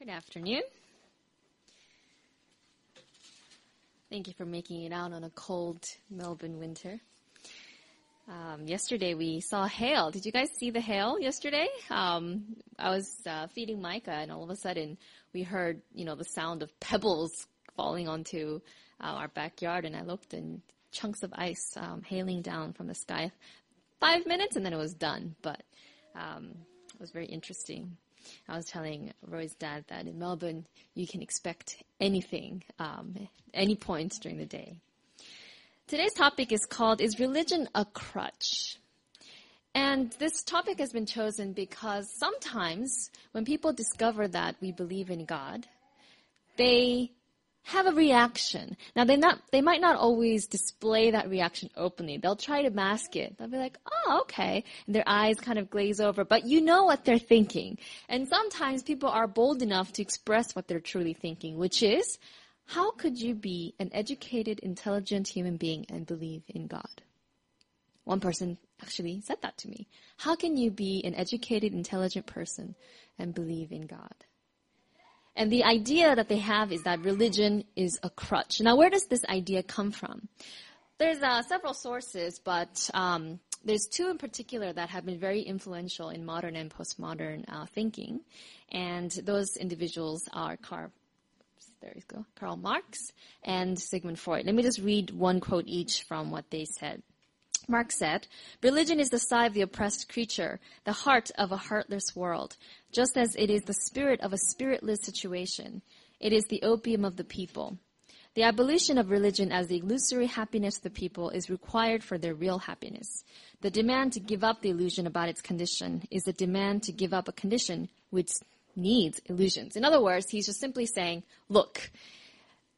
Good afternoon. Thank you for making it out on a cold Melbourne winter. Um, yesterday we saw hail. Did you guys see the hail yesterday? Um, I was uh, feeding Micah, and all of a sudden we heard, you know, the sound of pebbles falling onto uh, our backyard, and I looked, and chunks of ice um, hailing down from the sky. Five minutes, and then it was done. But um, it was very interesting. I was telling Roy's dad that in Melbourne you can expect anything, um, any point during the day. Today's topic is called Is Religion a Crutch? And this topic has been chosen because sometimes when people discover that we believe in God, they have a reaction. Now they not they might not always display that reaction openly. They'll try to mask it. They'll be like, "Oh, okay." And their eyes kind of glaze over, but you know what they're thinking. And sometimes people are bold enough to express what they're truly thinking, which is, how could you be an educated, intelligent human being and believe in God? One person actually said that to me. How can you be an educated, intelligent person and believe in God? And the idea that they have is that religion is a crutch. Now, where does this idea come from? There's uh, several sources, but um, there's two in particular that have been very influential in modern and postmodern uh, thinking. And those individuals are Karl, there you go, Karl Marx and Sigmund Freud. Let me just read one quote each from what they said. Marx said, Religion is the sigh of the oppressed creature, the heart of a heartless world, just as it is the spirit of a spiritless situation. It is the opium of the people. The abolition of religion as the illusory happiness of the people is required for their real happiness. The demand to give up the illusion about its condition is the demand to give up a condition which needs illusions. In other words, he's just simply saying, look,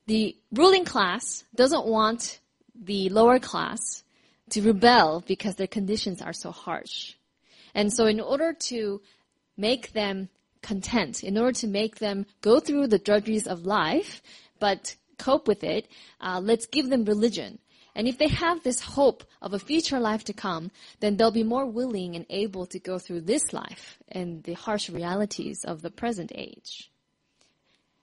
the ruling class doesn't want the lower class to rebel because their conditions are so harsh. And so in order to make them content, in order to make them go through the drudgeries of life, but cope with it, uh, let's give them religion. And if they have this hope of a future life to come, then they'll be more willing and able to go through this life and the harsh realities of the present age.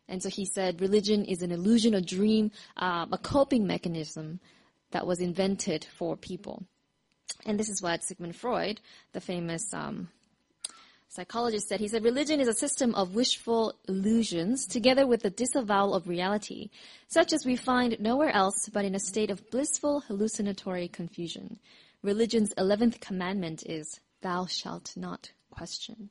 And so he said, religion is an illusion, a dream, uh, a coping mechanism that was invented for people. And this is what Sigmund Freud, the famous um, psychologist, said. He said, Religion is a system of wishful illusions together with the disavowal of reality, such as we find nowhere else but in a state of blissful hallucinatory confusion. Religion's eleventh commandment is, Thou shalt not question.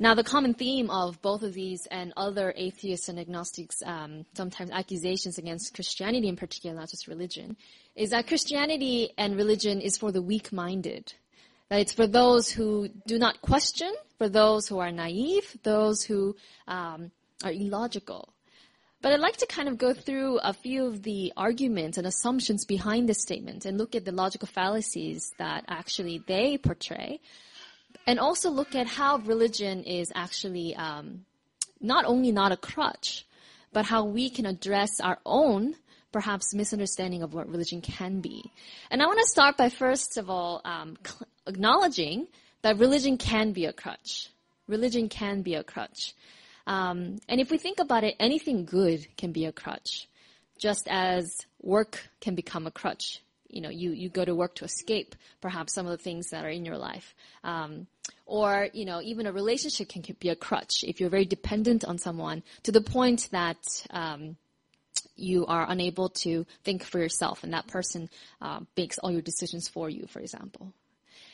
Now, the common theme of both of these and other atheists and agnostics, um, sometimes accusations against Christianity in particular, not just religion, is that Christianity and religion is for the weak-minded. That it's for those who do not question, for those who are naive, those who um, are illogical. But I'd like to kind of go through a few of the arguments and assumptions behind this statement and look at the logical fallacies that actually they portray and also look at how religion is actually um, not only not a crutch, but how we can address our own perhaps misunderstanding of what religion can be. And I want to start by first of all um, acknowledging that religion can be a crutch. Religion can be a crutch. Um, and if we think about it, anything good can be a crutch, just as work can become a crutch you know, you, you go to work to escape perhaps some of the things that are in your life. Um, or, you know, even a relationship can be a crutch if you're very dependent on someone to the point that, um, you are unable to think for yourself and that person uh, makes all your decisions for you, for example.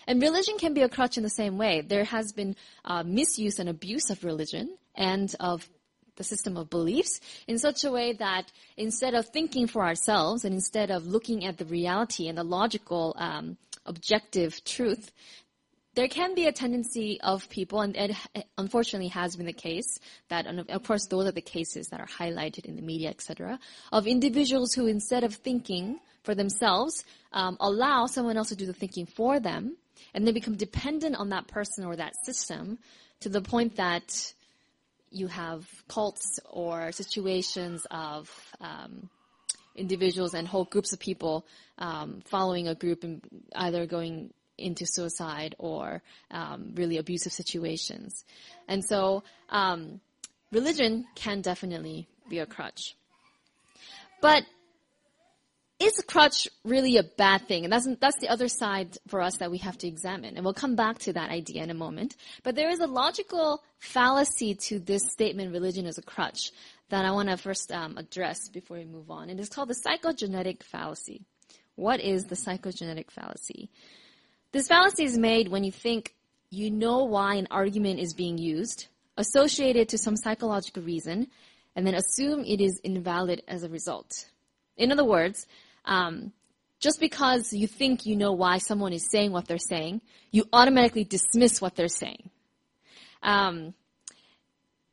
And religion can be a crutch in the same way. There has been uh, misuse and abuse of religion and of the system of beliefs in such a way that instead of thinking for ourselves and instead of looking at the reality and the logical, um, objective truth, there can be a tendency of people, and it unfortunately has been the case that, of course, those are the cases that are highlighted in the media, etc., of individuals who, instead of thinking for themselves, um, allow someone else to do the thinking for them, and they become dependent on that person or that system to the point that you have cults or situations of um, individuals and whole groups of people um, following a group and either going into suicide or um, really abusive situations. And so, um, religion can definitely be a crutch. But is a crutch really a bad thing? And that's, that's the other side for us that we have to examine. And we'll come back to that idea in a moment. But there is a logical fallacy to this statement, religion is a crutch, that I want to first um, address before we move on. And it's called the psychogenetic fallacy. What is the psychogenetic fallacy? This fallacy is made when you think you know why an argument is being used, associate it to some psychological reason, and then assume it is invalid as a result. In other words, um, just because you think you know why someone is saying what they're saying, you automatically dismiss what they're saying. Um,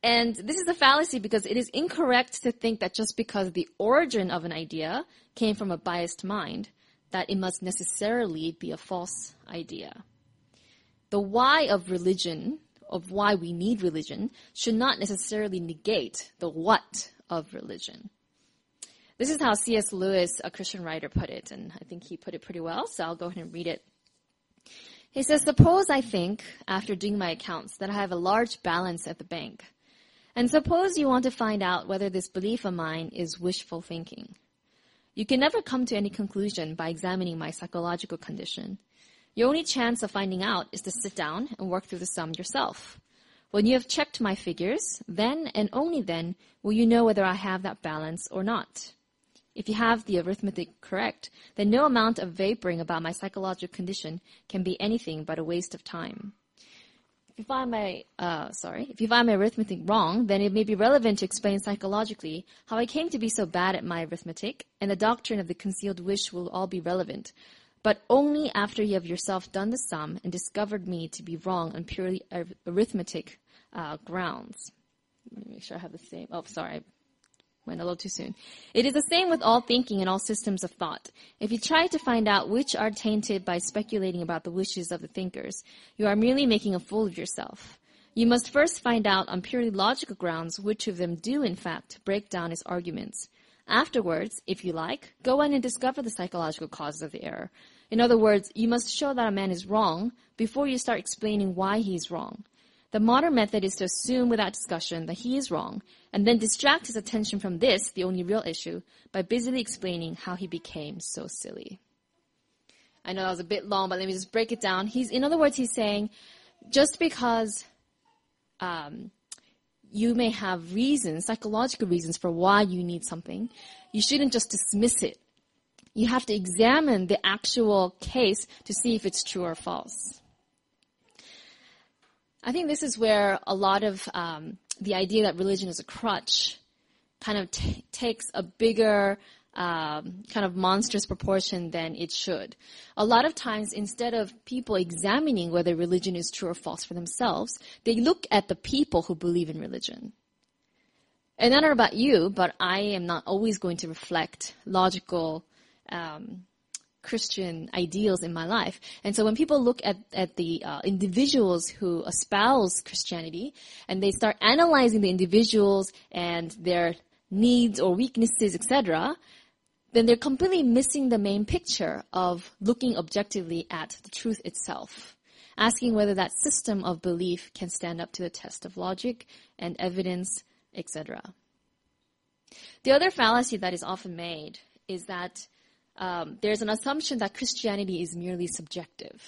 and this is a fallacy because it is incorrect to think that just because the origin of an idea came from a biased mind, that it must necessarily be a false idea. The why of religion, of why we need religion, should not necessarily negate the what of religion. This is how C.S. Lewis, a Christian writer, put it, and I think he put it pretty well, so I'll go ahead and read it. He says, Suppose I think, after doing my accounts, that I have a large balance at the bank. And suppose you want to find out whether this belief of mine is wishful thinking. You can never come to any conclusion by examining my psychological condition. Your only chance of finding out is to sit down and work through the sum yourself. When you have checked my figures, then and only then will you know whether I have that balance or not. If you have the arithmetic correct, then no amount of vaporing about my psychological condition can be anything but a waste of time. If you find my, uh, sorry, if you find my arithmetic wrong, then it may be relevant to explain psychologically how I came to be so bad at my arithmetic, and the doctrine of the concealed wish will all be relevant. But only after you have yourself done the sum and discovered me to be wrong on purely arithmetic uh, grounds. Let me make sure I have the same. Oh, sorry, Went a little too soon. It is the same with all thinking and all systems of thought. If you try to find out which are tainted by speculating about the wishes of the thinkers, you are merely making a fool of yourself. You must first find out on purely logical grounds which of them do, in fact, break down his arguments. Afterwards, if you like, go on and discover the psychological causes of the error. In other words, you must show that a man is wrong before you start explaining why he is wrong. The modern method is to assume without discussion that he is wrong, and then distract his attention from this, the only real issue, by busily explaining how he became so silly. I know that was a bit long, but let me just break it down. He's, in other words, he's saying, just because um, you may have reasons, psychological reasons for why you need something, you shouldn't just dismiss it. You have to examine the actual case to see if it's true or false. I think this is where a lot of um, the idea that religion is a crutch kind of t- takes a bigger um, kind of monstrous proportion than it should. A lot of times, instead of people examining whether religion is true or false for themselves, they look at the people who believe in religion. And I don't know about you, but I am not always going to reflect logical um, Christian ideals in my life. And so when people look at, at the uh, individuals who espouse Christianity and they start analyzing the individuals and their needs or weaknesses, etc., then they're completely missing the main picture of looking objectively at the truth itself, asking whether that system of belief can stand up to the test of logic and evidence, etc. The other fallacy that is often made is that um, there's an assumption that Christianity is merely subjective.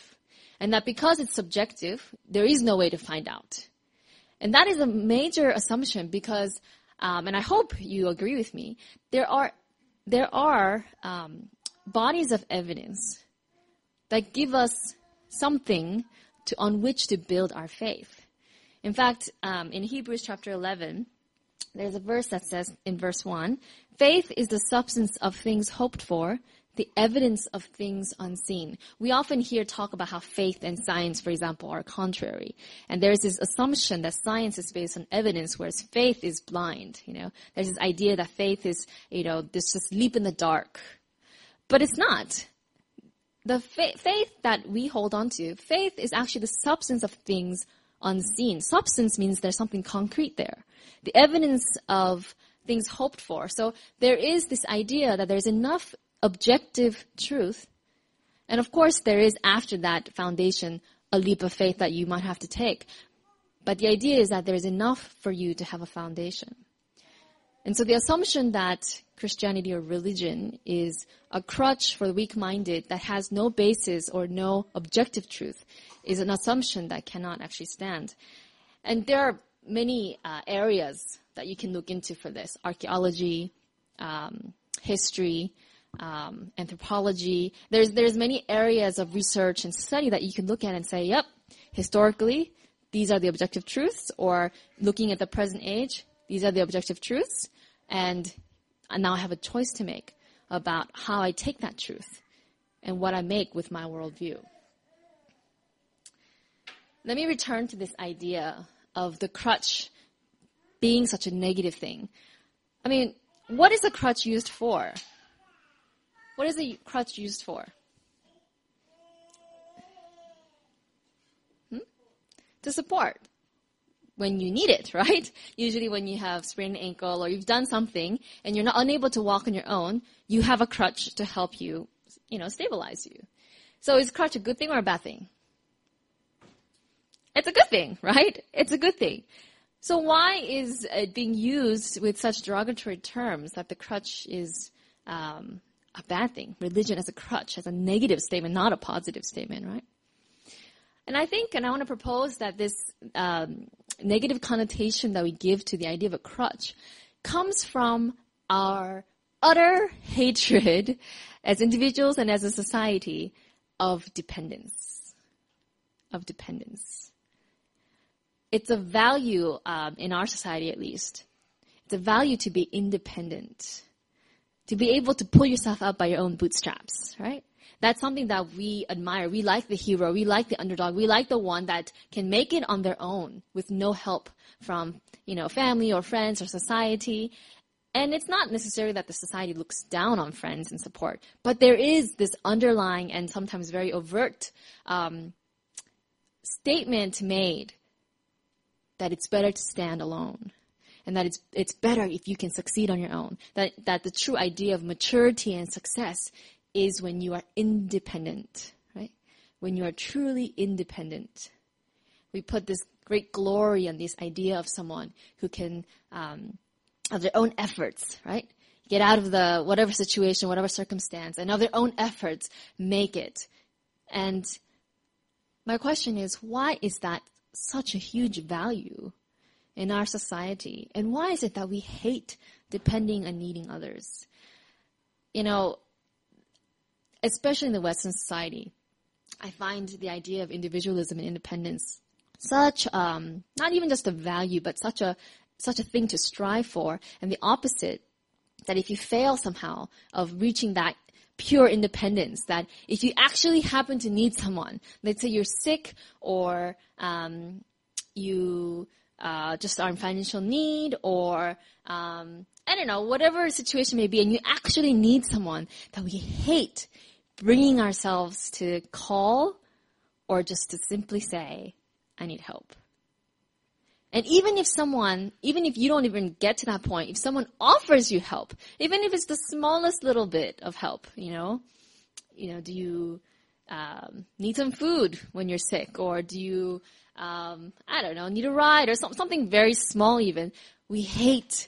And that because it's subjective, there is no way to find out. And that is a major assumption because, um, and I hope you agree with me, there are, there are um, bodies of evidence that give us something to, on which to build our faith. In fact, um, in Hebrews chapter 11, there's a verse that says in verse 1, faith is the substance of things hoped for, the evidence of things unseen. We often hear talk about how faith and science, for example, are contrary. And there's this assumption that science is based on evidence, whereas faith is blind, you know. There's this idea that faith is, you know, this just leap in the dark. But it's not. The fa- faith that we hold on to, faith is actually the substance of things unseen. Substance means there's something concrete there. The evidence of things hoped for. So there is this idea that there's enough objective truth And of course, there is after that foundation a leap of faith that you might have to take. But the idea is that there's enough for you to have a foundation. And so the assumption that Christianity or religion is a crutch for the weak-minded that has no basis or no objective truth is an assumption that cannot actually stand. And there are many uh, areas that you can look into for this. Archaeology, um, history, um, anthropology. There's, there's many areas of research and study that you can look at and say, yep, historically, these are the objective truths, or looking at the present age, these are the objective truths, and now I have a choice to make about how I take that truth and what I make with my worldview. Let me return to this idea of the crutch being such a negative thing. I mean, what is a crutch used for? What is a crutch used for? Hmm? To support when you need it, right? Usually when you have sprained ankle or you've done something and you're not unable to walk on your own, you have a crutch to help you, you know, stabilize you. So is crutch a good thing or a bad thing? It's a good thing, right? It's a good thing. So why is it being used with such derogatory terms that the crutch is um, a bad thing? Religion as a crutch, as a negative statement, not a positive statement, right? And I think, and I want to propose that this um, negative connotation that we give to the idea of a crutch comes from our utter hatred as individuals and as a society of dependence. Of dependence. It's a value um, in our society, at least. It's a value to be independent, to be able to pull yourself up by your own bootstraps, right? That's something that we admire. We like the hero. We like the underdog. We like the one that can make it on their own with no help from, you know, family or friends or society. And it's not necessarily that the society looks down on friends and support, but there is this underlying and sometimes very overt um, statement made that it's better to stand alone and that it's it's better if you can succeed on your own. That that the true idea of maturity and success is when you are independent, right? When you are truly independent. We put this great glory on this idea of someone who can, um, of their own efforts, right? Get out of the whatever situation, whatever circumstance, and of their own efforts, make it. And my question is, why is that such a huge value in our society? And why is it that we hate depending and needing others? You know, especially in the Western society, I find the idea of individualism and independence such um, not even just a value, but such a such a thing to strive for, and the opposite that if you fail somehow of reaching that pure independence, that if you actually happen to need someone, let's say you're sick or um, you uh, just in financial need or um, I don't know, whatever situation may be, and you actually need someone that we hate bringing ourselves to call or just to simply say, I need help. And even if someone, even if you don't even get to that point, if someone offers you help, even if it's the smallest little bit of help, you know, you know, do you um, need some food when you're sick, or do you, um, I don't know, need a ride, or some, something very small even? We hate,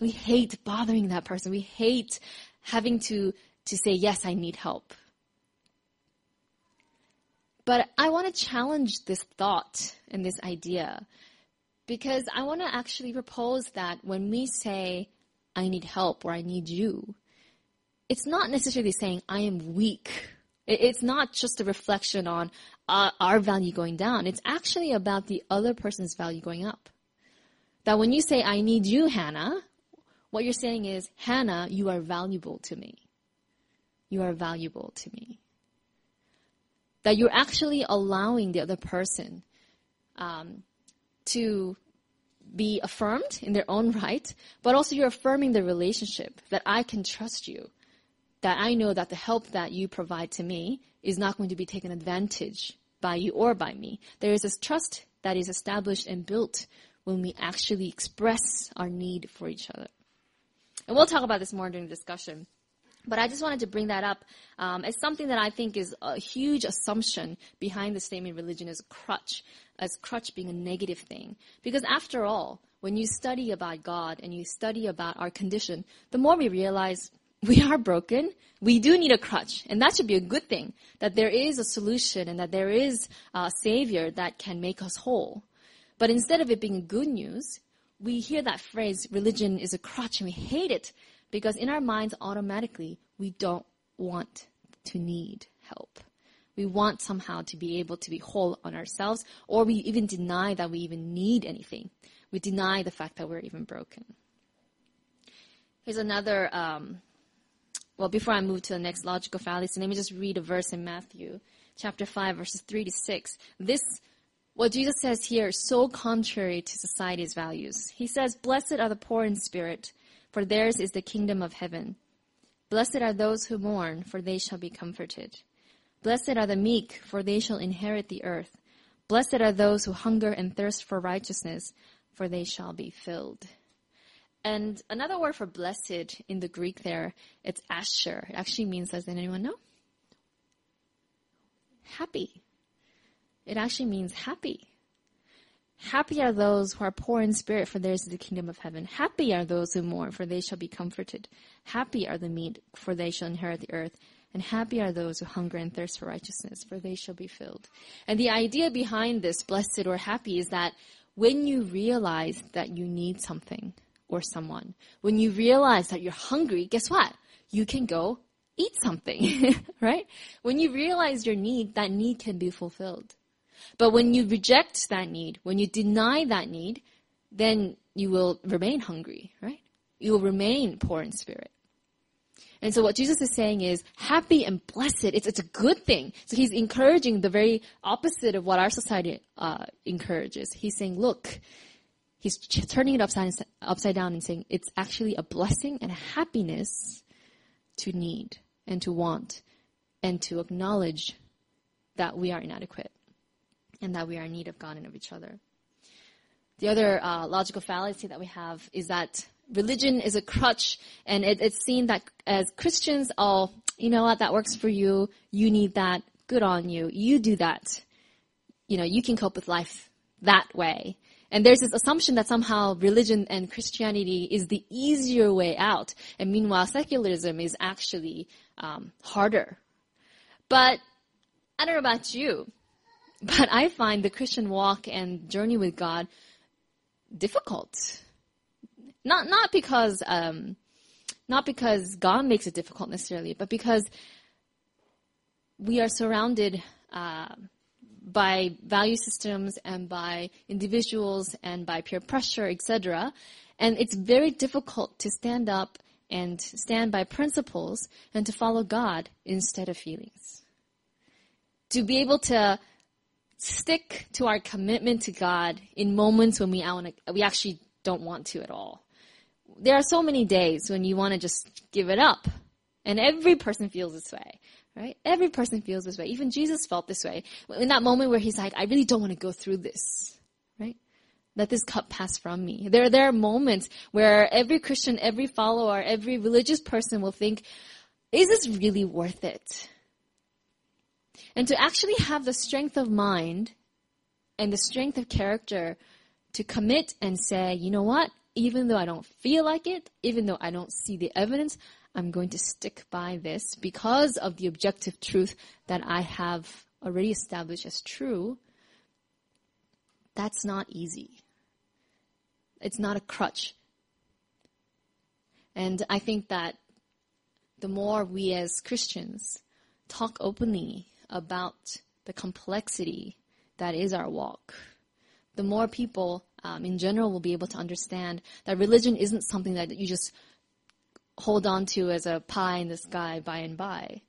we hate bothering that person. We hate having to to say, yes, I need help. But I want to challenge this thought and this idea because I want to actually propose that when we say, I need help or I need you, it's not necessarily saying I am weak. It's not just a reflection on uh, our value going down. It's actually about the other person's value going up. That when you say, I need you, Hannah, what you're saying is, Hannah, you are valuable to me you are valuable to me. That you're actually allowing the other person um, to be affirmed in their own right, but also you're affirming the relationship that I can trust you, that I know that the help that you provide to me is not going to be taken advantage by you or by me. There is this trust that is established and built when we actually express our need for each other. And we'll talk about this more during the discussion. But I just wanted to bring that up um, as something that I think is a huge assumption behind the statement religion is a crutch, as crutch being a negative thing. Because after all, when you study about God and you study about our condition, the more we realize we are broken, we do need a crutch. And that should be a good thing, that there is a solution and that there is a savior that can make us whole. But instead of it being good news, we hear that phrase, religion is a crutch, and we hate it because in our minds, automatically, we don't want to need help. We want somehow to be able to be whole on ourselves, or we even deny that we even need anything. We deny the fact that we're even broken. Here's another, um, well, before I move to the next logical fallacy, let me just read a verse in Matthew chapter 5, verses 3 to 6. This, what Jesus says here, is so contrary to society's values. He says, Blessed are the poor in spirit, for theirs is the kingdom of heaven. Blessed are those who mourn, for they shall be comforted. Blessed are the meek, for they shall inherit the earth. Blessed are those who hunger and thirst for righteousness, for they shall be filled. And another word for blessed in the Greek there, it's asher. It actually means, does anyone know? Happy. It actually means happy. Happy are those who are poor in spirit, for theirs is the kingdom of heaven. Happy are those who mourn, for they shall be comforted. Happy are the meek, for they shall inherit the earth. And happy are those who hunger and thirst for righteousness, for they shall be filled. And the idea behind this, blessed or happy, is that when you realize that you need something or someone, when you realize that you're hungry, guess what? You can go eat something, right? When you realize your need, that need can be fulfilled. But when you reject that need, when you deny that need, then you will remain hungry, right? You will remain poor in spirit. And so what Jesus is saying is happy and blessed. It's, it's a good thing. So he's encouraging the very opposite of what our society uh, encourages. He's saying, look, he's turning it upside, upside down and saying it's actually a blessing and a happiness to need and to want and to acknowledge that we are inadequate and that we are in need of God and of each other. The other uh, logical fallacy that we have is that religion is a crutch, and it, it's seen that as Christians, oh, you know what, that works for you. You need that. Good on you. You do that. You know, you can cope with life that way. And there's this assumption that somehow religion and Christianity is the easier way out, and meanwhile secularism is actually um, harder. But I don't know about you, but I find the Christian walk and journey with God difficult. Not not because um, not because God makes it difficult necessarily, but because we are surrounded uh, by value systems and by individuals and by peer pressure, etc. And it's very difficult to stand up and stand by principles and to follow God instead of feelings. To be able to stick to our commitment to God in moments when we, we actually don't want to at all. There are so many days when you want to just give it up. And every person feels this way, right? Every person feels this way. Even Jesus felt this way. In that moment where he's like, I really don't want to go through this, right? Let this cup pass from me. There, there are moments where every Christian, every follower, every religious person will think, is this really worth it? And to actually have the strength of mind and the strength of character to commit and say, you know what? Even though I don't feel like it, even though I don't see the evidence, I'm going to stick by this because of the objective truth that I have already established as true. That's not easy. It's not a crutch. And I think that the more we as Christians talk openly about the complexity that is our walk, the more people um, in general will be able to understand that religion isn't something that you just hold on to as a pie in the sky by and by,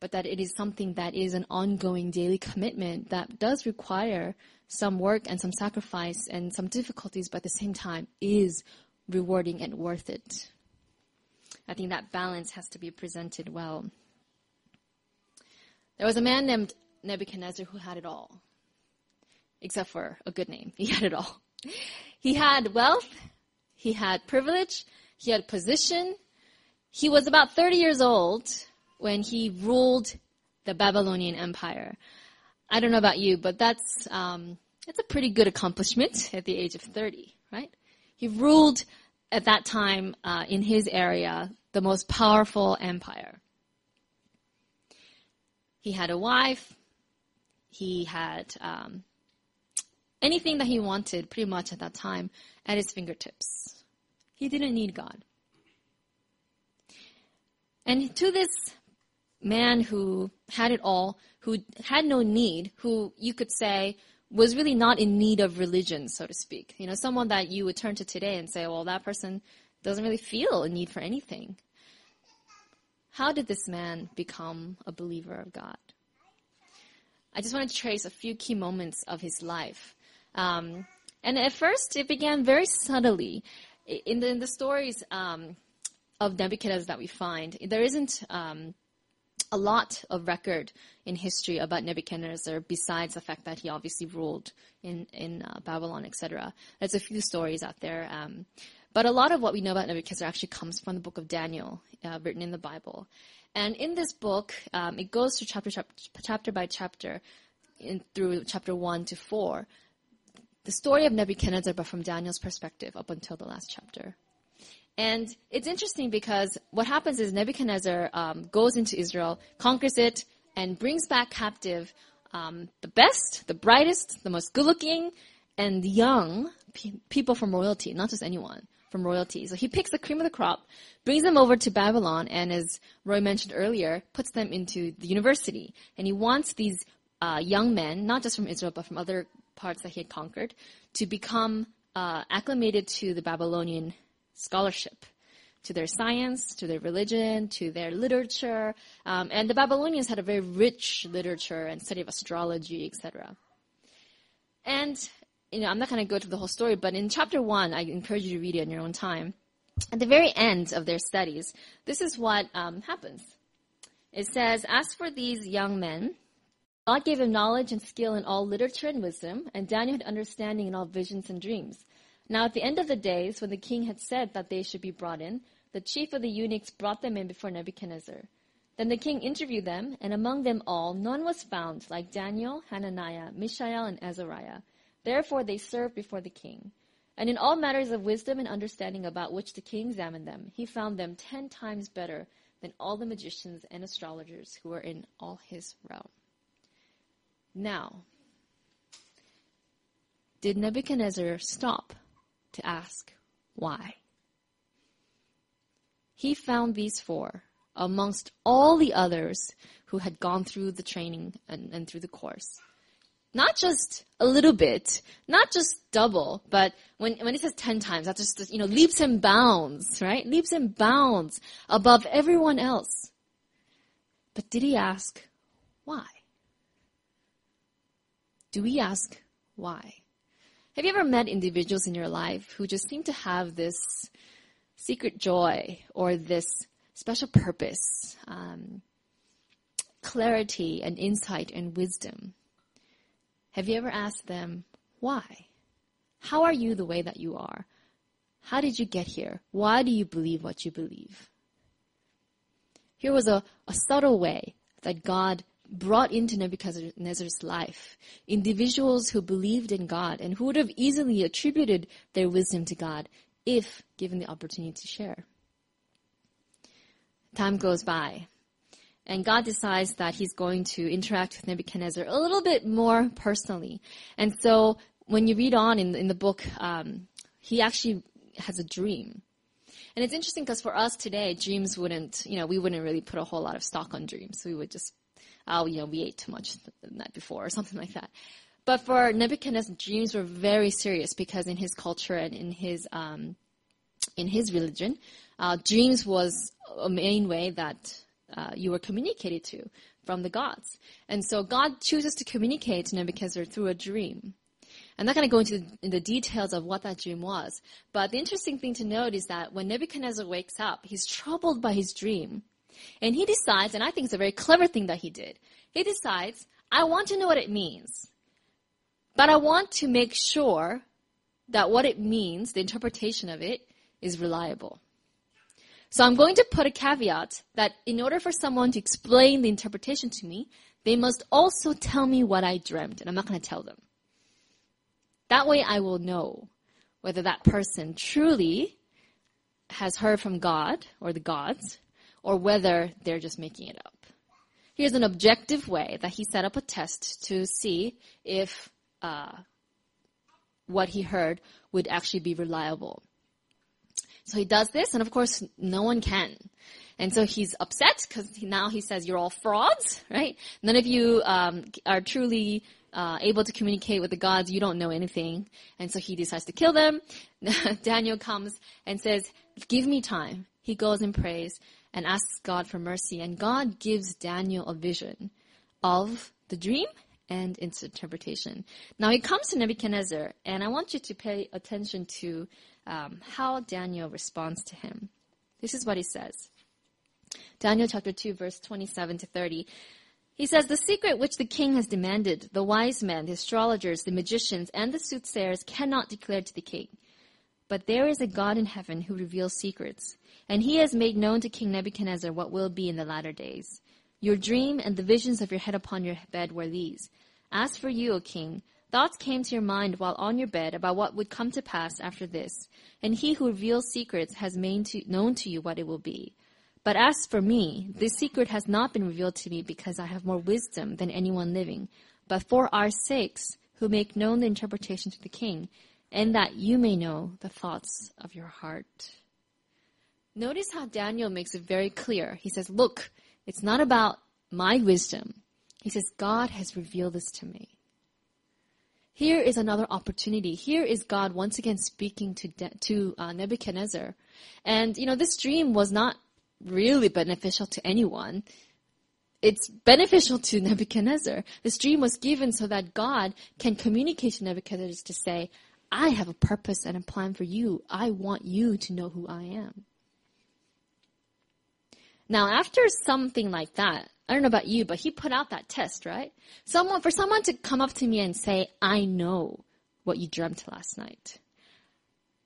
but that it is something that is an ongoing daily commitment that does require some work and some sacrifice and some difficulties, but at the same time is rewarding and worth it. I think that balance has to be presented well. There was a man named Nebuchadnezzar who had it all, except for a good name. He had it all. He had wealth, he had privilege, he had position, He was about 30 years old when he ruled the Babylonian Empire. I don't know about you, but that's um, that's a pretty good accomplishment at the age of 30, right? He ruled at that time uh, in his area the most powerful empire. He had a wife. He had um, anything that he wanted pretty much at that time at his fingertips. He didn't need God. And to this man who had it all, who had no need, who you could say was really not in need of religion, so to speak. You know, someone that you would turn to today and say, well, that person doesn't really feel a need for anything. How did this man become a believer of God? I just wanted to trace a few key moments of his life. Um, and at first, it began very subtly. In the, in the stories um, of Nebuchadnezzar that we find, there isn't um, a lot of record in history about Nebuchadnezzar besides the fact that he obviously ruled in in uh, Babylon, etc. There's a few stories out there, um, but a lot of what we know about Nebuchadnezzar actually comes from the book of Daniel, uh, written in the Bible. And in this book, um, it goes through chapter chapter by chapter, in, through chapter one to four, the story of Nebuchadnezzar, but from Daniel's perspective up until the last chapter. And it's interesting because what happens is Nebuchadnezzar um, goes into Israel, conquers it, and brings back captive um, the best, the brightest, the most good-looking, and young pe- people from royalty, not just anyone from royalty. So he picks the cream of the crop, brings them over to Babylon, and as Roy mentioned earlier, puts them into the university. And he wants these uh, young men, not just from Israel, but from other parts that he had conquered, to become uh, acclimated to the Babylonian scholarship to their science, to their religion, to their literature. Um, and the Babylonians had a very rich literature and study of astrology, etc. And you know, I'm not going to go through the whole story, but in chapter one, I encourage you to read it in your own time. At the very end of their studies, this is what um, happens. It says, "As for these young men." God gave him knowledge and skill in all literature and wisdom, and Daniel had understanding in all visions and dreams. Now at the end of the days, when the king had said that they should be brought in, the chief of the eunuchs brought them in before Nebuchadnezzar. Then the king interviewed them, and among them all none was found like Daniel, Hananiah, Mishael, and Azariah. Therefore they served before the king. And in all matters of wisdom and understanding about which the king examined them, he found them ten times better than all the magicians and astrologers who were in all his realm. Now, did Nebuchadnezzar stop to ask why. He found these four amongst all the others who had gone through the training and, and through the course. Not just a little bit, not just double, but when, when he says 10 times, that's just, you know, leaps and bounds, right? Leaps and bounds above everyone else. But did he ask why? Do we ask why? Have you ever met individuals in your life who just seem to have this secret joy or this special purpose, um, clarity and insight and wisdom? Have you ever asked them, why? How are you the way that you are? How did you get here? Why do you believe what you believe? Here was a, a subtle way that God brought into Nebuchadnezzar's life individuals who believed in God and who would have easily attributed their wisdom to God if given the opportunity to share. Time goes by, and God decides that he's going to interact with Nebuchadnezzar a little bit more personally. And so when you read on in, in the book, um, he actually has a dream. And it's interesting because for us today, dreams wouldn't, you know, we wouldn't really put a whole lot of stock on dreams. We would just oh, you know, we ate too much the night before or something like that. But for Nebuchadnezzar, dreams were very serious because in his culture and in his um, in his religion, uh, dreams was a main way that uh, you were communicated to from the gods. And so God chooses to communicate to Nebuchadnezzar through a dream. I'm not going to go into the, details of what that dream was, but the interesting thing to note is that when Nebuchadnezzar wakes up, he's troubled by his dream. And he decides, and I think it's a very clever thing that he did, he decides, I want to know what it means. But I want to make sure that what it means, the interpretation of it, is reliable. So I'm going to put a caveat that in order for someone to explain the interpretation to me, they must also tell me what I dreamt, and I'm not going to tell them. That way I will know whether that person truly has heard from God or the gods, or whether they're just making it up. Here's an objective way that he set up a test to see if uh, what he heard would actually be reliable. So he does this, and of course, no one can. And so he's upset because now he says you're all frauds, right? None of you um, are truly uh, able to communicate with the gods. You don't know anything, and so he decides to kill them. Daniel comes and says, "Give me time." He goes and prays, and asks God for mercy. And God gives Daniel a vision of the dream and its interpretation. Now he comes to Nebuchadnezzar, and I want you to pay attention to um, how Daniel responds to him. This is what he says. Daniel chapter 2, verse 27 to 30. He says, The secret which the king has demanded, the wise men, the astrologers, the magicians, and the soothsayers cannot declare to the king. But there is a God in heaven who reveals secrets. And he has made known to King Nebuchadnezzar what will be in the latter days. Your dream and the visions of your head upon your bed were these. As for you, O king, thoughts came to your mind while on your bed about what would come to pass after this. And he who reveals secrets has made to, known to you what it will be. But as for me, this secret has not been revealed to me because I have more wisdom than anyone living, but for our sakes, who make known the interpretation to the king, and that you may know the thoughts of your heart. Notice how Daniel makes it very clear. He says, look, it's not about my wisdom. He says, God has revealed this to me. Here is another opportunity. Here is God once again speaking to, to uh, Nebuchadnezzar. And, you know, this dream was not really beneficial to anyone. It's beneficial to Nebuchadnezzar. This dream was given so that God can communicate to Nebuchadnezzar to say, I have a purpose and a plan for you. I want you to know who I am. Now, after something like that, I don't know about you, but he put out that test, right? Someone, for someone to come up to me and say, I know what you dreamt last night.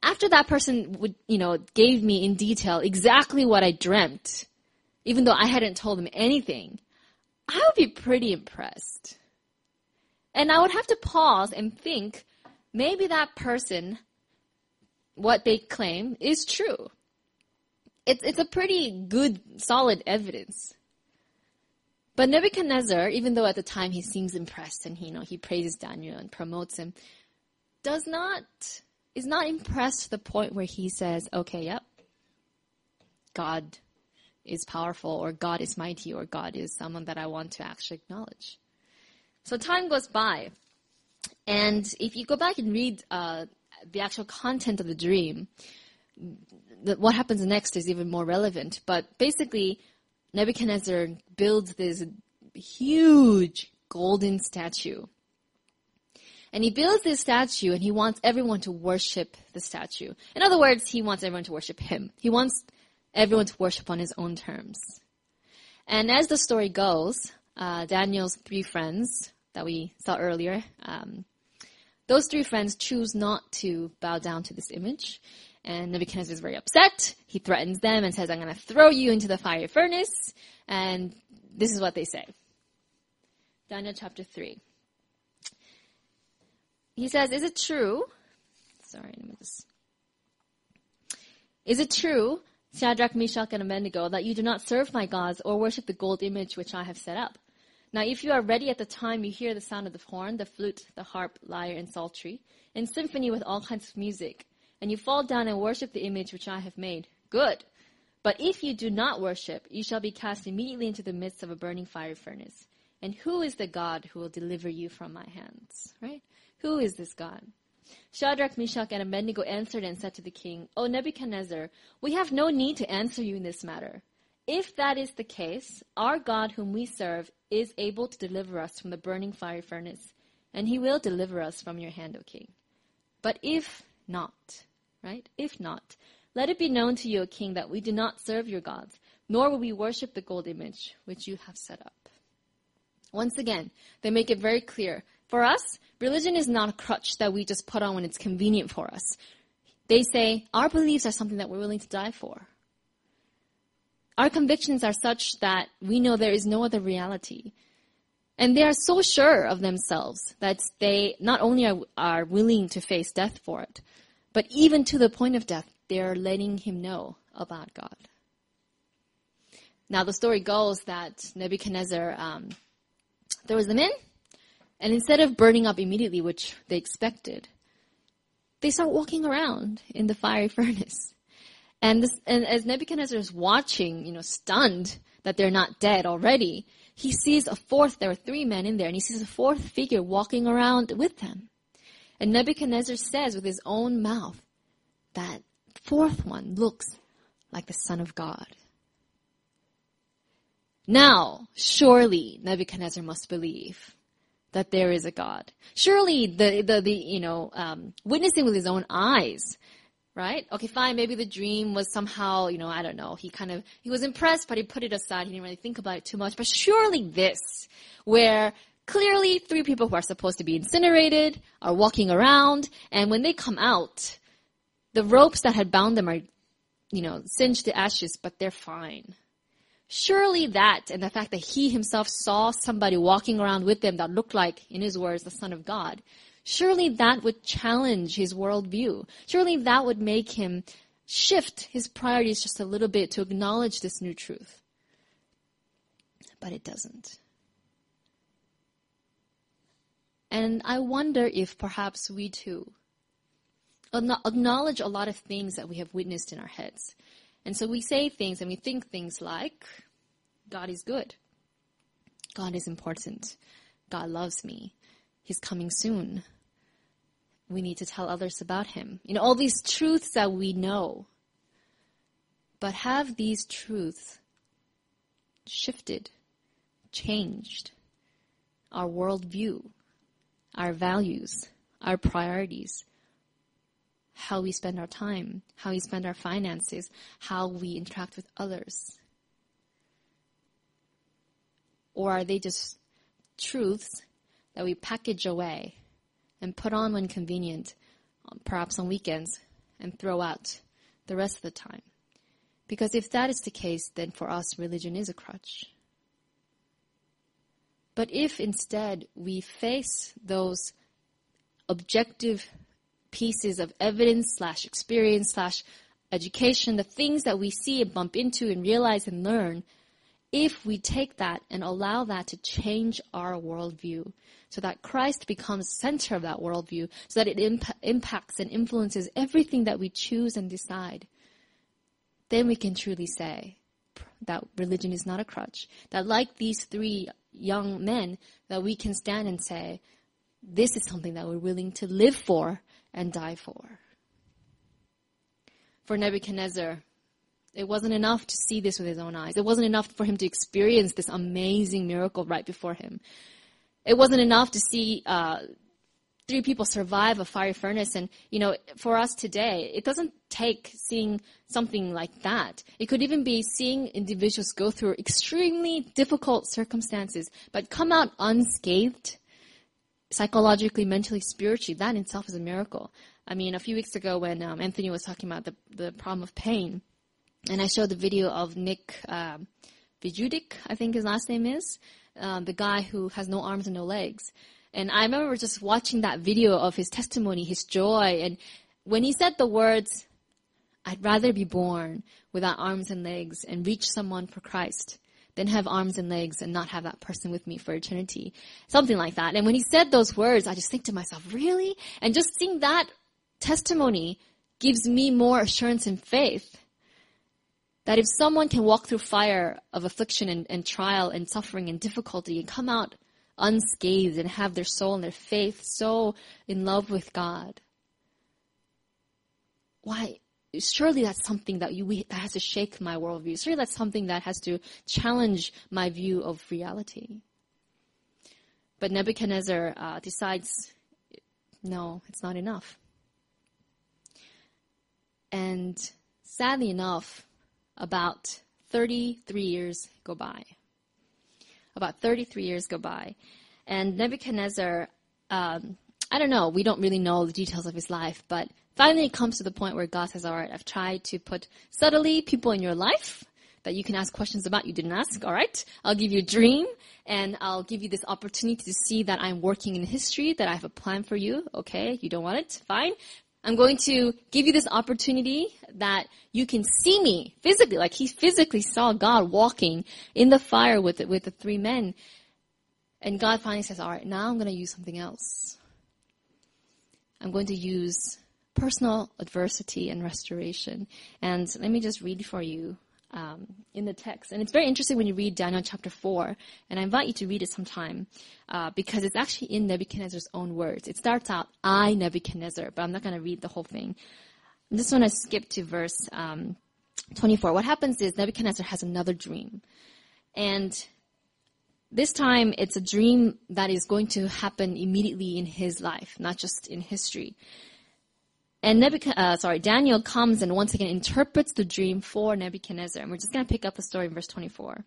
After that person would, you know, gave me in detail exactly what I dreamt, even though I hadn't told them anything, I would be pretty impressed. And I would have to pause and think, maybe that person, what they claim is true it's, it's a pretty good, solid evidence. But Nebuchadnezzar, even though at the time he seems impressed and he, you know, he praises Daniel and promotes him, does not, is not impressed to the point where he says, okay, yep, God is powerful or God is mighty or God is someone that I want to actually acknowledge. So time goes by. And if you go back and read uh, the actual content of the dream, what happens next is even more relevant. But basically, Nebuchadnezzar builds this huge golden statue. And he builds this statue and he wants everyone to worship the statue. In other words, he wants everyone to worship him. He wants everyone to worship on his own terms. And as the story goes, uh, Daniel's three friends that we saw earlier, um, those three friends choose not to bow down to this image. And Nebuchadnezzar is very upset. He threatens them and says, I'm going to throw you into the fiery furnace. And this is what they say. Daniel chapter 3. He says, Is it true? Sorry, let me just. Is it true, Shadrach, Meshach, and Abednego, that you do not serve my gods or worship the gold image which I have set up? Now, if you are ready at the time you hear the sound of the horn, the flute, the harp, lyre, and psaltery, in symphony with all kinds of music, and you fall down and worship the image which I have made, good. But if you do not worship, you shall be cast immediately into the midst of a burning fire furnace. And who is the God who will deliver you from my hands? Right? Who is this God? Shadrach, Meshach, and Abednego answered and said to the king, O Nebuchadnezzar, we have no need to answer you in this matter. If that is the case, our God whom we serve is able to deliver us from the burning fire furnace, and he will deliver us from your hand, O king. But if not, right? If not, let it be known to you, O king, that we do not serve your gods, nor will we worship the gold image which you have set up. Once again, they make it very clear. For us, religion is not a crutch that we just put on when it's convenient for us. They say, our beliefs are something that we're willing to die for. Our convictions are such that we know there is no other reality. And they are so sure of themselves that they not only are, are willing to face death for it, but even to the point of death, they are letting him know about God. Now, the story goes that Nebuchadnezzar um, throws them in, and instead of burning up immediately, which they expected, they start walking around in the fiery furnace. And, this, and as Nebuchadnezzar is watching, you know, stunned that they're not dead already, he sees a fourth, there are three men in there, and he sees a fourth figure walking around with them. And Nebuchadnezzar says with his own mouth that fourth one looks like the Son of God. Now, surely Nebuchadnezzar must believe that there is a God. Surely the, the, the you know, um, witnessing with his own eyes right? Okay, fine. Maybe the dream was somehow, you know, I don't know. He kind of, he was impressed, but he put it aside. He didn't really think about it too much. But surely this, where clearly three people who are supposed to be incinerated are walking around, and when they come out, the ropes that had bound them are, you know, singed to ashes, but they're fine. Surely that and the fact that he himself saw somebody walking around with them that looked like, in his words, the Son of God, Surely that would challenge his worldview. Surely that would make him shift his priorities just a little bit to acknowledge this new truth. But it doesn't. And I wonder if perhaps we too acknowledge a lot of things that we have witnessed in our heads. And so we say things and we think things like, God is good. God is important. God loves me. He's coming soon. We need to tell others about him. You know, all these truths that we know. But have these truths shifted, changed our worldview, our values, our priorities, how we spend our time, how we spend our finances, how we interact with others? Or are they just truths that we package away and put on when convenient, um, perhaps on weekends, and throw out the rest of the time. Because if that is the case, then for us, religion is a crutch. But if instead we face those objective pieces of evidence slash experience slash education, the things that we see and bump into and realize and learn, if we take that and allow that to change our worldview so that Christ becomes center of that worldview, so that it imp- impacts and influences everything that we choose and decide, then we can truly say that religion is not a crutch. That like these three young men, that we can stand and say, this is something that we're willing to live for and die for. For Nebuchadnezzar, it wasn't enough to see this with his own eyes. It wasn't enough for him to experience this amazing miracle right before him. It wasn't enough to see uh, three people survive a fiery furnace. And, you know, for us today, it doesn't take seeing something like that. It could even be seeing individuals go through extremely difficult circumstances, but come out unscathed, psychologically, mentally, spiritually. That in itself is a miracle. I mean, a few weeks ago when um, Anthony was talking about the, the problem of pain, and I showed the video of Nick uh, Vujicic, I think his last name is, uh, the guy who has no arms and no legs. And I remember just watching that video of his testimony, his joy, and when he said the words, I'd rather be born without arms and legs and reach someone for Christ than have arms and legs and not have that person with me for eternity. Something like that. And when he said those words, I just think to myself, really? And just seeing that testimony gives me more assurance and faith that if someone can walk through fire of affliction and, and trial and suffering and difficulty and come out unscathed and have their soul and their faith so in love with God, why? Surely that's something that you that has to shake my worldview. Surely that's something that has to challenge my view of reality. But Nebuchadnezzar uh, decides, no, it's not enough. And sadly enough, about 33 years go by. About 33 years go by. And Nebuchadnezzar, um, I don't know, we don't really know the details of his life, but finally it comes to the point where God says, all right, I've tried to put subtly people in your life that you can ask questions about. You didn't ask, all right? I'll give you a dream and I'll give you this opportunity to see that I'm working in history, that I have a plan for you. Okay, you don't want it? Fine. I'm going to give you this opportunity that you can see me physically, like he physically saw God walking in the fire with the, with the three men. And God finally says, all right, now I'm going to use something else. I'm going to use personal adversity and restoration. And let me just read for you um, in the text. And it's very interesting when you read Daniel chapter 4, and I invite you to read it sometime, uh, because it's actually in Nebuchadnezzar's own words. It starts out, I, Nebuchadnezzar, but I'm not going to read the whole thing. I just want to skip to verse um, 24. What happens is Nebuchadnezzar has another dream. And this time it's a dream that is going to happen immediately in his life, not just in history. And Nebuchadnezzar, uh, sorry, Daniel comes and once again interprets the dream for Nebuchadnezzar. And we're just going to pick up the story in verse 24.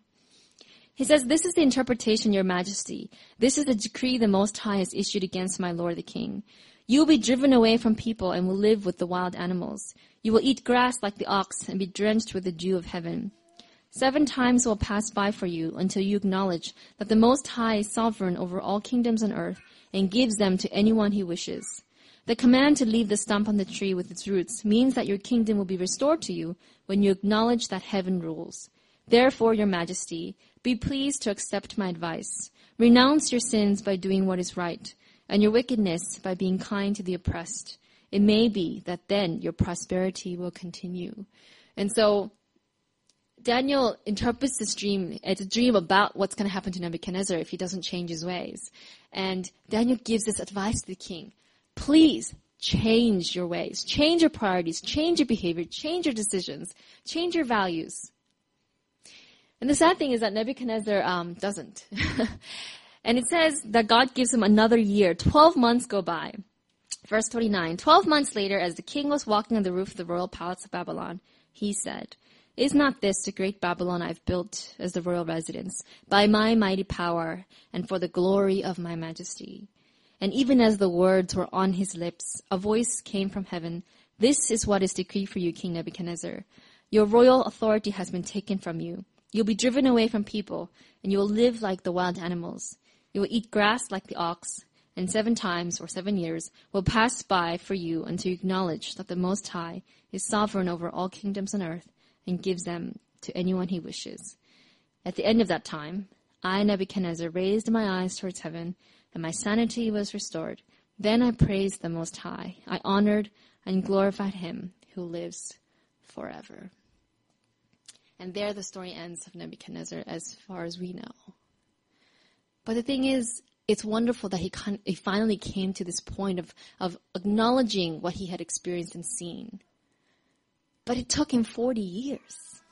He says, This is the interpretation, your majesty. This is the decree the Most High has issued against my lord the king. You will be driven away from people and will live with the wild animals. You will eat grass like the ox and be drenched with the dew of heaven. Seven times will pass by for you until you acknowledge that the Most High is sovereign over all kingdoms on earth and gives them to anyone he wishes. The command to leave the stump on the tree with its roots means that your kingdom will be restored to you when you acknowledge that heaven rules. Therefore, your majesty, be pleased to accept my advice. Renounce your sins by doing what is right, and your wickedness by being kind to the oppressed. It may be that then your prosperity will continue. And so, Daniel interprets this dream as a dream about what's going to happen to Nebuchadnezzar if he doesn't change his ways. And Daniel gives this advice to the king please change your ways, change your priorities, change your behavior, change your decisions, change your values. And the sad thing is that Nebuchadnezzar um, doesn't. and it says that God gives him another year. Twelve months go by. Verse 29. Twelve months later, as the king was walking on the roof of the royal palace of Babylon, he said, Is not this the great Babylon I've built as the royal residence, by my mighty power and for the glory of my majesty? And even as the words were on his lips, a voice came from heaven. This is what is decreed for you, King Nebuchadnezzar. Your royal authority has been taken from you. You'll be driven away from people, and you will live like the wild animals. You will eat grass like the ox, and seven times or seven years will pass by for you until you acknowledge that the Most High is sovereign over all kingdoms on earth and gives them to anyone he wishes. At the end of that time, I, Nebuchadnezzar, raised my eyes towards heaven and my sanity was restored. Then I praised the Most High. I honored and glorified Him who lives forever. And there the story ends of Nebuchadnezzar as far as we know. But the thing is, it's wonderful that he, con- he finally came to this point of, of acknowledging what he had experienced and seen. But it took him 40 years.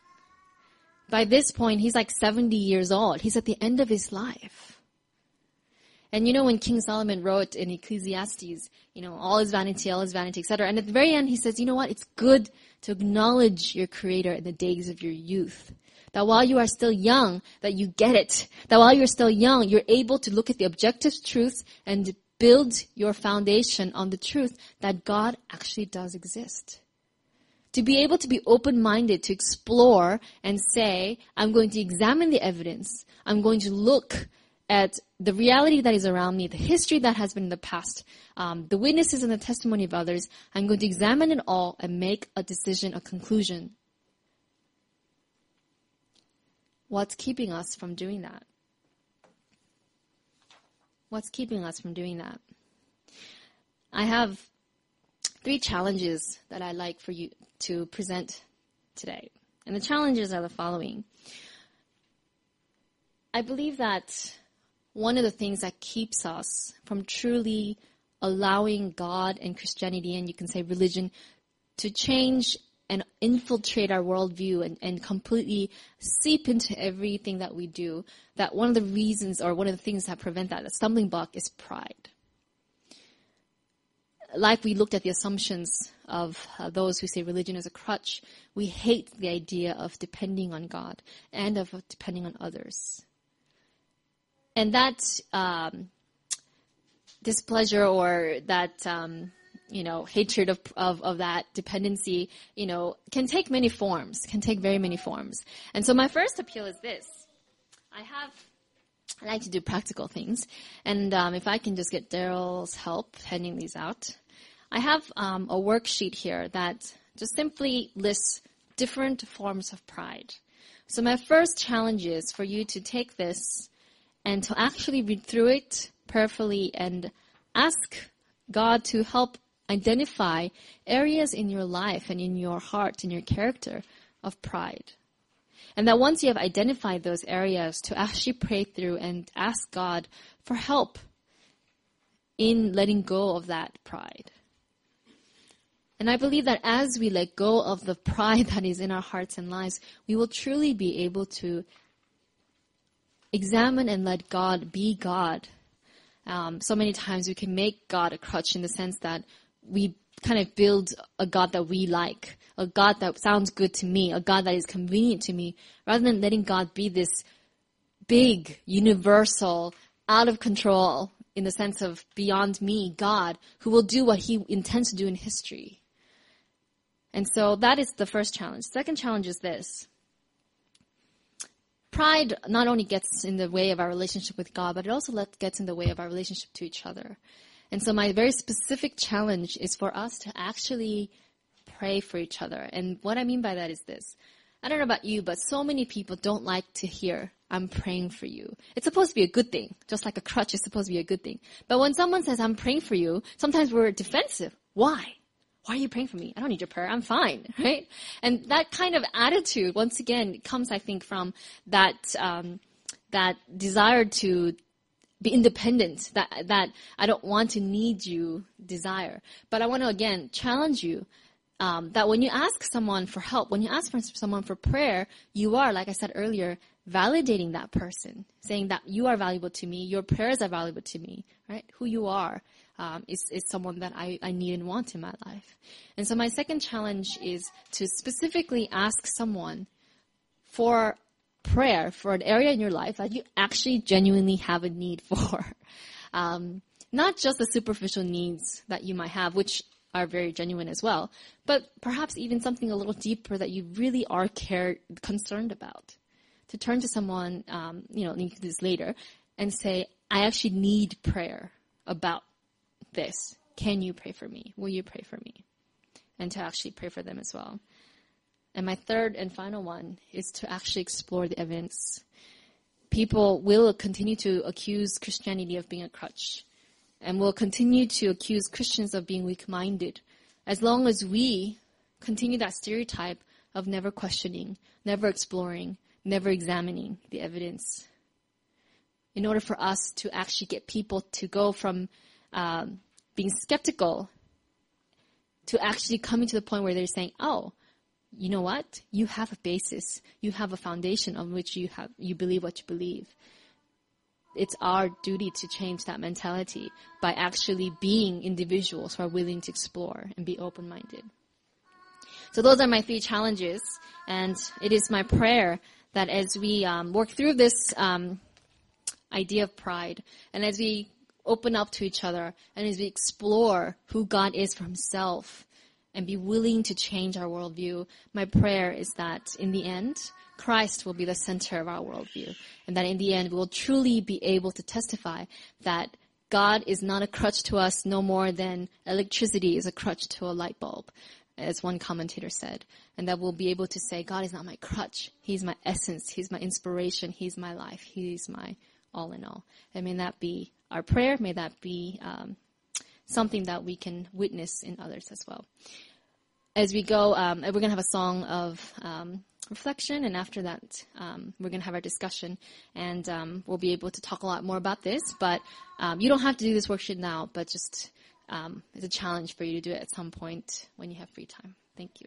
By this point, he's like 70 years old. He's at the end of his life. And you know, when King Solomon wrote in Ecclesiastes, you know, all is vanity, all is vanity, etc. And at the very end, he says, you know what? It's good to acknowledge your creator in the days of your youth. That while you are still young, that you get it. That while you're still young, you're able to look at the objective truth and build your foundation on the truth that God actually does exist. To be able to be open-minded, to explore and say, I'm going to examine the evidence. I'm going to look at the reality that is around me, the history that has been in the past, um, the witnesses and the testimony of others. I'm going to examine it all and make a decision, a conclusion. What's keeping us from doing that? What's keeping us from doing that? I have three challenges that I'd like for you to present today. And the challenges are the following. I believe that one of the things that keeps us from truly allowing God and Christianity, and you can say religion, to change and infiltrate our worldview and, and completely seep into everything that we do, that one of the reasons or one of the things that prevent that, stumbling block is pride. Like we looked at the assumptions of uh, those who say religion is a crutch, we hate the idea of depending on God and of depending on others and that um, displeasure or that um, you know, hatred of, of, of that dependency, you know, can take many forms, can take very many forms. And so my first appeal is this. I have, I like to do practical things. And um, if I can just get Daryl's help handing these out. I have um, a worksheet here that just simply lists different forms of pride. So my first challenge is for you to take this and to actually read through it prayerfully and ask God to help identify areas in your life and in your heart and your character of pride. And that once you have identified those areas to actually pray through and ask God for help in letting go of that pride. And I believe that as we let go of the pride that is in our hearts and lives, we will truly be able to examine and let God be God. Um, so many times we can make God a crutch in the sense that we kind of build a God that we like, a God that sounds good to me, a God that is convenient to me, rather than letting God be this big, universal, out of control, in the sense of beyond me, God, who will do what he intends to do in history. And so that is the first challenge. Second challenge is this. Pride not only gets in the way of our relationship with God, but it also let, gets in the way of our relationship to each other. And so my very specific challenge is for us to actually pray for each other. And what I mean by that is this. I don't know about you, but so many people don't like to hear, I'm praying for you. It's supposed to be a good thing, just like a crutch is supposed to be a good thing. But when someone says, I'm praying for you, sometimes we're defensive. Why? Why are you praying for me? I don't need your prayer. I'm fine, right? And that kind of attitude, once again, comes, I think, from that um, that desire to be independent. That that I don't want to need you desire. But I want to again challenge you um, that when you ask someone for help, when you ask for someone for prayer, you are, like I said earlier, validating that person, saying that you are valuable to me, your prayers are valuable to me, right? Who you are um, is, is someone that I, I need and want in my life. And so my second challenge is to specifically ask someone for prayer for an area in your life that you actually genuinely have a need for. Um, not just the superficial needs that you might have, which are very genuine as well, but perhaps even something a little deeper that you really are care concerned about. To turn to someone, um, you know, you can do this later, and say, "I actually need prayer about this. Can you pray for me? Will you pray for me? And to actually pray for them as well. And my third and final one is to actually explore the evidence. People will continue to accuse Christianity of being a crutch and will continue to accuse Christians of being weak-minded as long as we continue that stereotype of never questioning, never exploring, never examining the evidence. In order for us to actually get people to go from um, being skeptical to actually coming to the point where they're saying, oh, you know what? You have a basis. You have a foundation on which you have, you believe what you believe. It's our duty to change that mentality by actually being individuals who are willing to explore and be open-minded. So those are my three challenges, and it is my prayer that as we um, work through this um, idea of pride, and as we open up to each other and as we explore who God is for himself and be willing to change our worldview, my prayer is that in the end, Christ will be the center of our worldview. And that in the end, we will truly be able to testify that God is not a crutch to us no more than electricity is a crutch to a light bulb, as one commentator said. And that we'll be able to say, God is not my crutch. He's my essence. He's my inspiration. He's my life. He's my all in all. And may that be our prayer. May that be um, something that we can witness in others as well. As we go, um, we're going to have a song of um, reflection, and after that, um, we're going to have our discussion, and um, we'll be able to talk a lot more about this. But um, you don't have to do this worksheet now, but just it's a challenge for you to do it at some point when you have free time. Thank you.